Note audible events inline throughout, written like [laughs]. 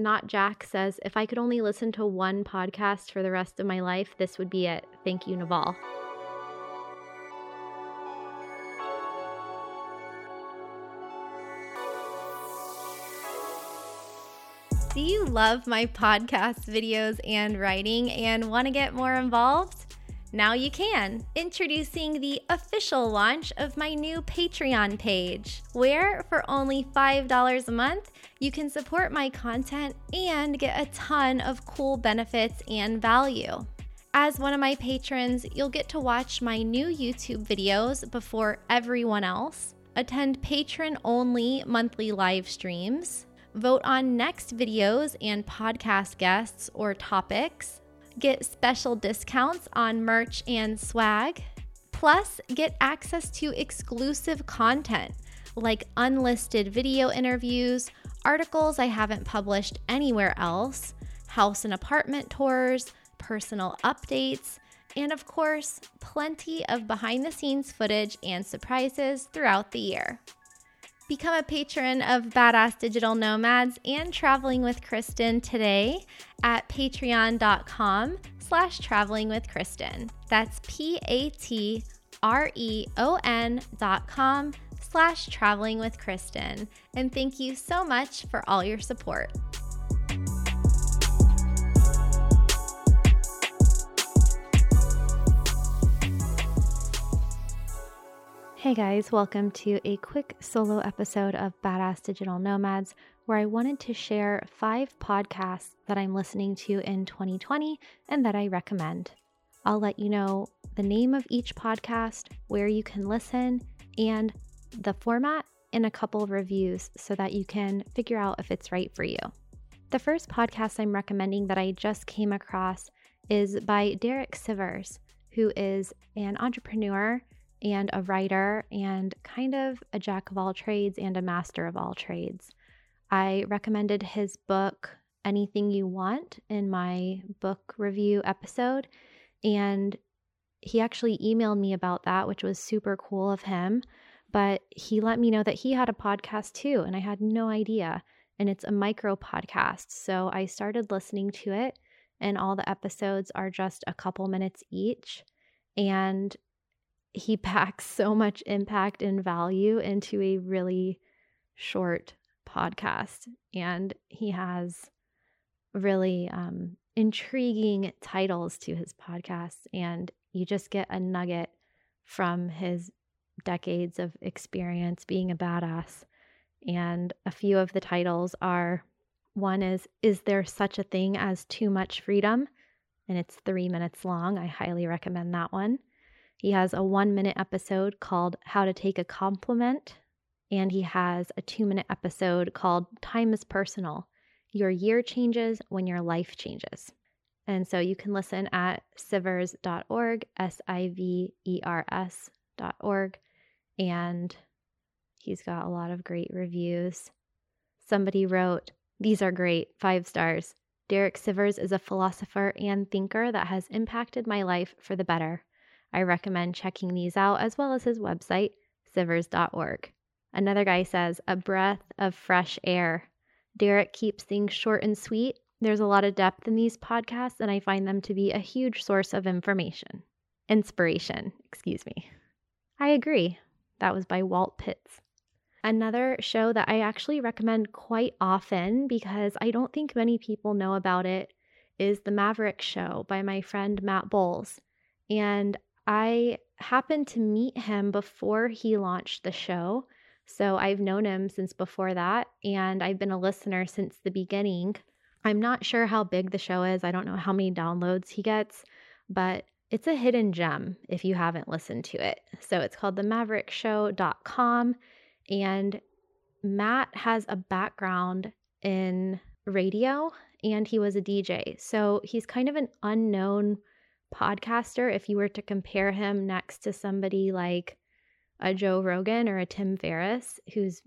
Not Jack says, if I could only listen to one podcast for the rest of my life, this would be it. Thank you, Naval. Do you love my podcast videos and writing and want to get more involved? Now you can. Introducing the official launch of my new Patreon page, where for only $5 a month, you can support my content and get a ton of cool benefits and value. As one of my patrons, you'll get to watch my new YouTube videos before everyone else, attend patron only monthly live streams, vote on next videos and podcast guests or topics, get special discounts on merch and swag, plus get access to exclusive content like unlisted video interviews, articles I haven't published anywhere else, house and apartment tours, personal updates, and of course, plenty of behind the scenes footage and surprises throughout the year. Become a patron of Badass Digital Nomads and Traveling with Kristin today at patreon.com slash traveling with Kristin. That's P-A-T-R-E-O-N dot com slash traveling with Kristin. And thank you so much for all your support. Hey guys, welcome to a quick solo episode of Badass Digital Nomads, where I wanted to share five podcasts that I'm listening to in 2020 and that I recommend. I'll let you know the name of each podcast, where you can listen, and the format in a couple of reviews so that you can figure out if it's right for you. The first podcast I'm recommending that I just came across is by Derek Sivers, who is an entrepreneur and a writer and kind of a jack of all trades and a master of all trades. I recommended his book, Anything You Want, in my book review episode. And he actually emailed me about that, which was super cool of him. But he let me know that he had a podcast too, and I had no idea. And it's a micro podcast. So I started listening to it, and all the episodes are just a couple minutes each. And he packs so much impact and value into a really short podcast. And he has really um, intriguing titles to his podcasts. And you just get a nugget from his decades of experience being a badass. And a few of the titles are one is, Is There Such a Thing as Too Much Freedom? And it's three minutes long. I highly recommend that one. He has a one minute episode called How to Take a Compliment, and he has a two minute episode called Time is Personal Your Year Changes When Your Life Changes. And so you can listen at sivers.org, S I V E R S.org. And he's got a lot of great reviews. Somebody wrote, These are great, five stars. Derek Sivers is a philosopher and thinker that has impacted my life for the better. I recommend checking these out as well as his website, sivers.org. Another guy says, a breath of fresh air. Derek keeps things short and sweet. There's a lot of depth in these podcasts, and I find them to be a huge source of information. Inspiration, excuse me. I agree. That was by Walt Pitts. Another show that I actually recommend quite often because I don't think many people know about it is The Maverick Show by my friend Matt Bowles. And I happened to meet him before he launched the show. So I've known him since before that, and I've been a listener since the beginning. I'm not sure how big the show is. I don't know how many downloads he gets, but it's a hidden gem if you haven't listened to it. So it's called themaverickshow.com. And Matt has a background in radio and he was a DJ. So he's kind of an unknown podcaster if you were to compare him next to somebody like a Joe Rogan or a Tim Ferriss, whose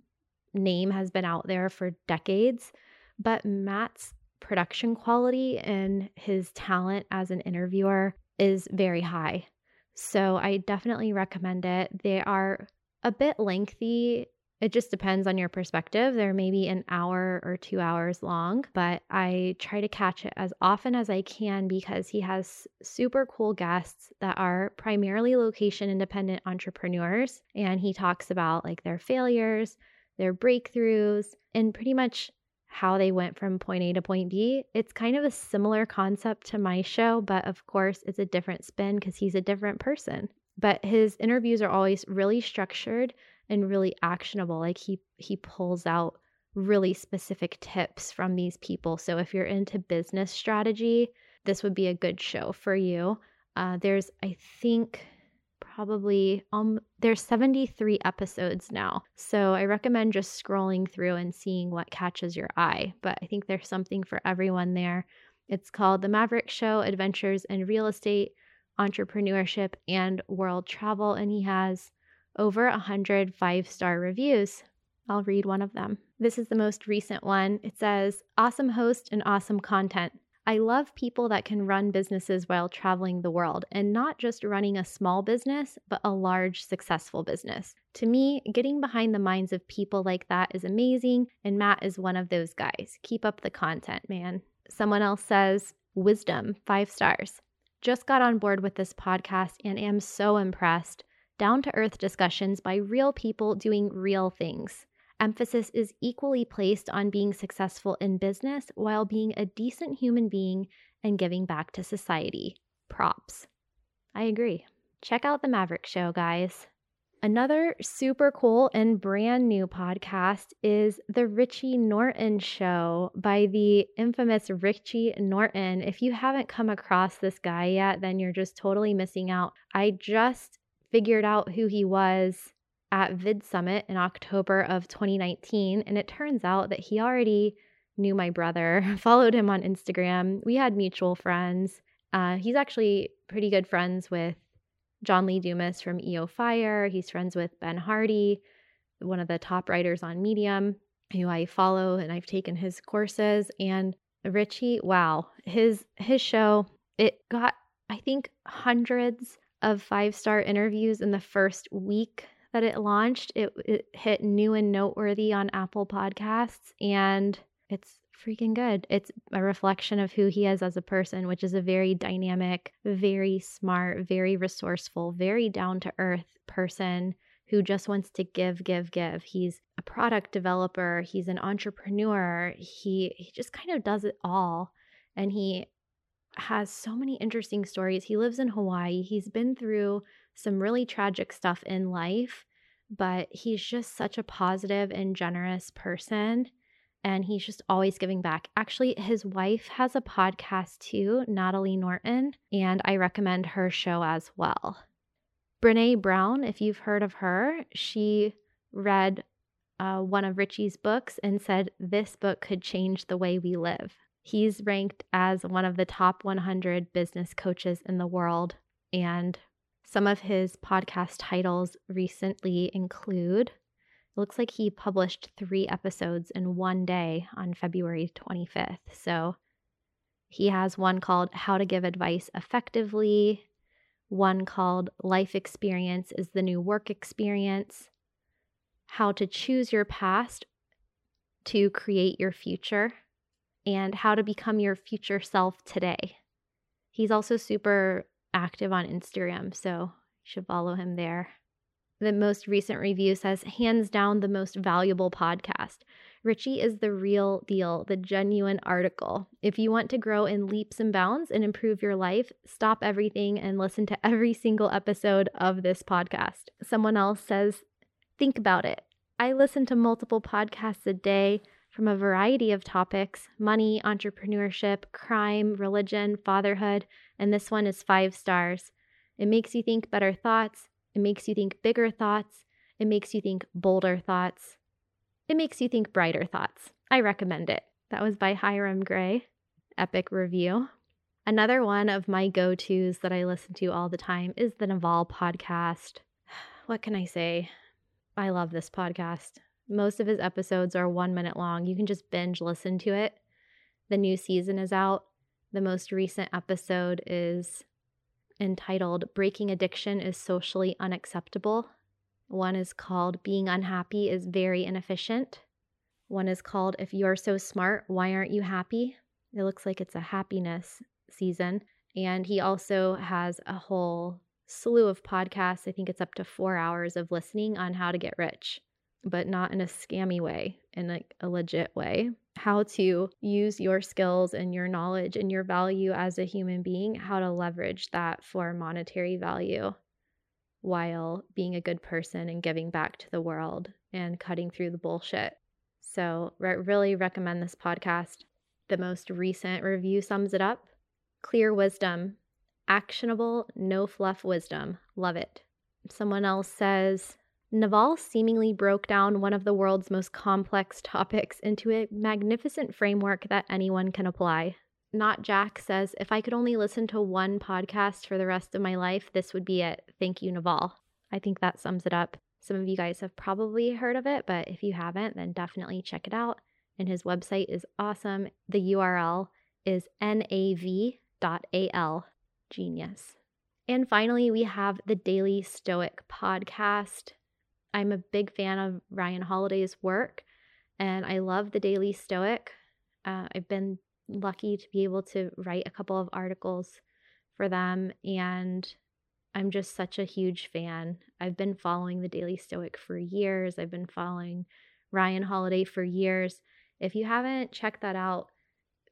name has been out there for decades. But Matt's production quality and his talent as an interviewer is very high. So I definitely recommend it. They are a bit lengthy It just depends on your perspective. They're maybe an hour or two hours long, but I try to catch it as often as I can because he has super cool guests that are primarily location independent entrepreneurs. And he talks about like their failures, their breakthroughs, and pretty much how they went from point A to point B. It's kind of a similar concept to my show, but of course, it's a different spin because he's a different person. But his interviews are always really structured and really actionable. Like he he pulls out really specific tips from these people. So if you're into business strategy, this would be a good show for you. Uh, there's I think probably um there's 73 episodes now. So I recommend just scrolling through and seeing what catches your eye, but I think there's something for everyone there. It's called The Maverick Show: Adventures in Real Estate, Entrepreneurship, and World Travel and he has over 100 five star reviews. I'll read one of them. This is the most recent one. It says, Awesome host and awesome content. I love people that can run businesses while traveling the world and not just running a small business, but a large, successful business. To me, getting behind the minds of people like that is amazing, and Matt is one of those guys. Keep up the content, man. Someone else says, Wisdom, five stars. Just got on board with this podcast and am so impressed down to earth discussions by real people doing real things. Emphasis is equally placed on being successful in business while being a decent human being and giving back to society. Props. I agree. Check out The Maverick Show, guys. Another super cool and brand new podcast is The Richie Norton Show by the infamous Richie Norton. If you haven't come across this guy yet, then you're just totally missing out. I just figured out who he was at Vid Summit in October of 2019. And it turns out that he already knew my brother, [laughs] followed him on Instagram. We had mutual friends. Uh, he's actually pretty good friends with John Lee Dumas from EO Fire. He's friends with Ben Hardy, one of the top writers on Medium, who I follow and I've taken his courses. And Richie, wow, his his show, it got I think hundreds of five star interviews in the first week that it launched. It, it hit new and noteworthy on Apple Podcasts, and it's freaking good. It's a reflection of who he is as a person, which is a very dynamic, very smart, very resourceful, very down to earth person who just wants to give, give, give. He's a product developer, he's an entrepreneur, he, he just kind of does it all. And he has so many interesting stories. He lives in Hawaii. He's been through some really tragic stuff in life, but he's just such a positive and generous person. And he's just always giving back. Actually, his wife has a podcast too, Natalie Norton, and I recommend her show as well. Brene Brown, if you've heard of her, she read uh, one of Richie's books and said, This book could change the way we live. He's ranked as one of the top 100 business coaches in the world. And some of his podcast titles recently include it looks like he published three episodes in one day on February 25th. So he has one called How to Give Advice Effectively, one called Life Experience is the New Work Experience, How to Choose Your Past to Create Your Future, and how to become your future self today. He's also super active on Instagram, so you should follow him there. The most recent review says, hands down, the most valuable podcast. Richie is the real deal, the genuine article. If you want to grow in leaps and bounds and improve your life, stop everything and listen to every single episode of this podcast. Someone else says, think about it. I listen to multiple podcasts a day from a variety of topics money, entrepreneurship, crime, religion, fatherhood, and this one is five stars. It makes you think better thoughts, it makes you think bigger thoughts, it makes you think bolder thoughts, it makes you think brighter thoughts. I recommend it. That was by Hiram Gray. Epic review. Another one of my go tos that I listen to all the time is the Naval podcast. [sighs] What can I say? I love this podcast. Most of his episodes are one minute long. You can just binge listen to it. The new season is out. The most recent episode is entitled Breaking Addiction is Socially Unacceptable. One is called Being Unhappy is Very Inefficient. One is called If You're So Smart, Why Aren't You Happy? It looks like it's a happiness season. And he also has a whole slew of podcasts. I think it's up to four hours of listening on how to get rich, but not in a scammy way, in like a legit way. How to use your skills and your knowledge and your value as a human being, how to leverage that for monetary value while being a good person and giving back to the world and cutting through the bullshit. So, re- really recommend this podcast. The most recent review sums it up. Clear wisdom actionable, no fluff wisdom. Love it. Someone else says Naval seemingly broke down one of the world's most complex topics into a magnificent framework that anyone can apply. Not Jack says, if I could only listen to one podcast for the rest of my life, this would be it. Thank you, Naval. I think that sums it up. Some of you guys have probably heard of it, but if you haven't, then definitely check it out. And his website is awesome. The URL is nav.al genius. And finally, we have the Daily Stoic podcast. I'm a big fan of Ryan Holiday's work, and I love the Daily Stoic. Uh, I've been lucky to be able to write a couple of articles for them, and I'm just such a huge fan. I've been following the Daily Stoic for years, I've been following Ryan Holiday for years. If you haven't checked that out,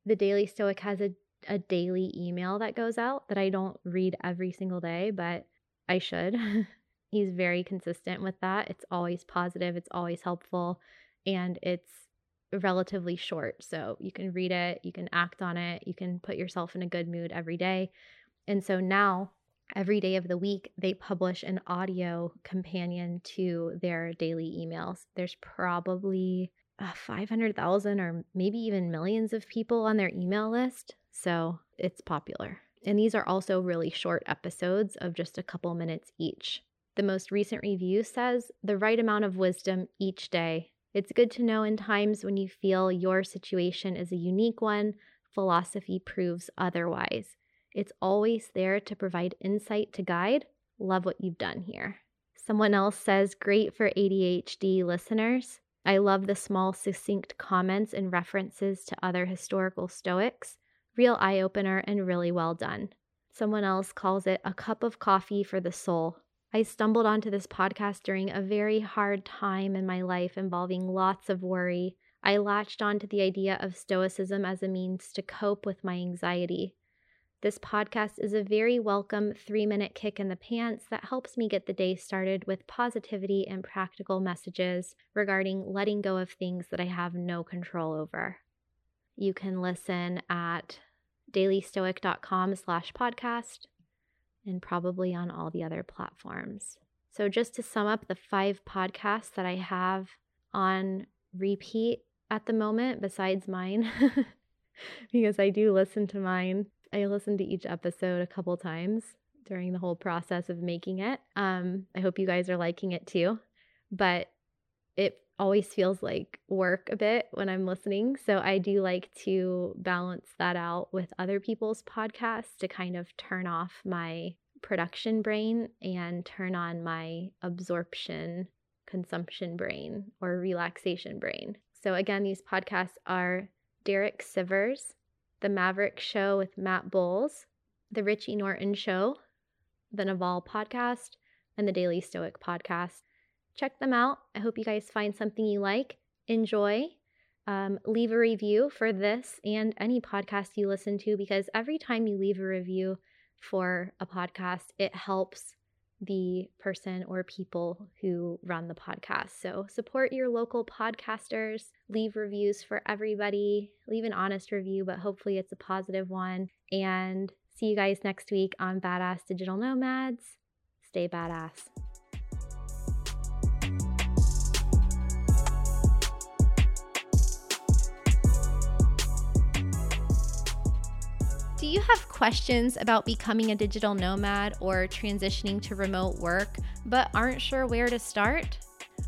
the Daily Stoic has a a daily email that goes out that I don't read every single day, but I should. [laughs] He's very consistent with that. It's always positive, it's always helpful, and it's relatively short. So you can read it, you can act on it, you can put yourself in a good mood every day. And so now, every day of the week, they publish an audio companion to their daily emails. There's probably uh, 500,000 or maybe even millions of people on their email list. So it's popular. And these are also really short episodes of just a couple minutes each. The most recent review says the right amount of wisdom each day. It's good to know in times when you feel your situation is a unique one, philosophy proves otherwise. It's always there to provide insight to guide. Love what you've done here. Someone else says, great for ADHD listeners. I love the small, succinct comments and references to other historical Stoics. Real eye opener and really well done. Someone else calls it a cup of coffee for the soul. I stumbled onto this podcast during a very hard time in my life involving lots of worry. I latched onto the idea of Stoicism as a means to cope with my anxiety. This podcast is a very welcome three minute kick in the pants that helps me get the day started with positivity and practical messages regarding letting go of things that I have no control over. You can listen at dailystoic.com slash podcast and probably on all the other platforms. So, just to sum up the five podcasts that I have on repeat at the moment, besides mine, [laughs] because I do listen to mine I listen to each episode a couple times during the whole process of making it. Um, I hope you guys are liking it too. But it always feels like work a bit when I'm listening. So I do like to balance that out with other people's podcasts to kind of turn off my production brain and turn on my absorption consumption brain or relaxation brain. So again, these podcasts are Derek Sivers, the Maverick Show with Matt Bowles, The Richie Norton Show, The Naval Podcast, and The Daily Stoic Podcast. Check them out. I hope you guys find something you like, enjoy. Um, leave a review for this and any podcast you listen to because every time you leave a review for a podcast, it helps the person or people who run the podcast. So support your local podcasters, leave reviews for everybody, leave an honest review, but hopefully it's a positive one. And see you guys next week on Badass Digital Nomads. Stay badass. You have questions about becoming a digital nomad or transitioning to remote work, but aren't sure where to start?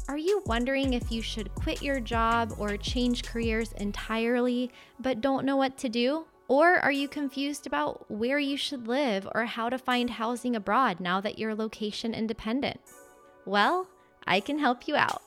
Are you wondering if you should quit your job or change careers entirely, but don't know what to do? Or are you confused about where you should live or how to find housing abroad now that you're location independent? Well, I can help you out.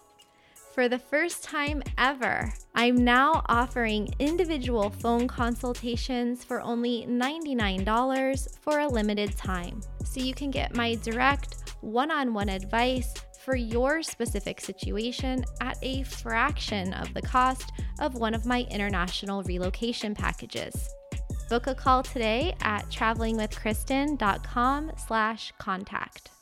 For the first time ever, I'm now offering individual phone consultations for only $99 for a limited time. So you can get my direct one on one advice for your specific situation at a fraction of the cost of one of my international relocation packages. Book a call today at travelingwithkristin.com slash contact.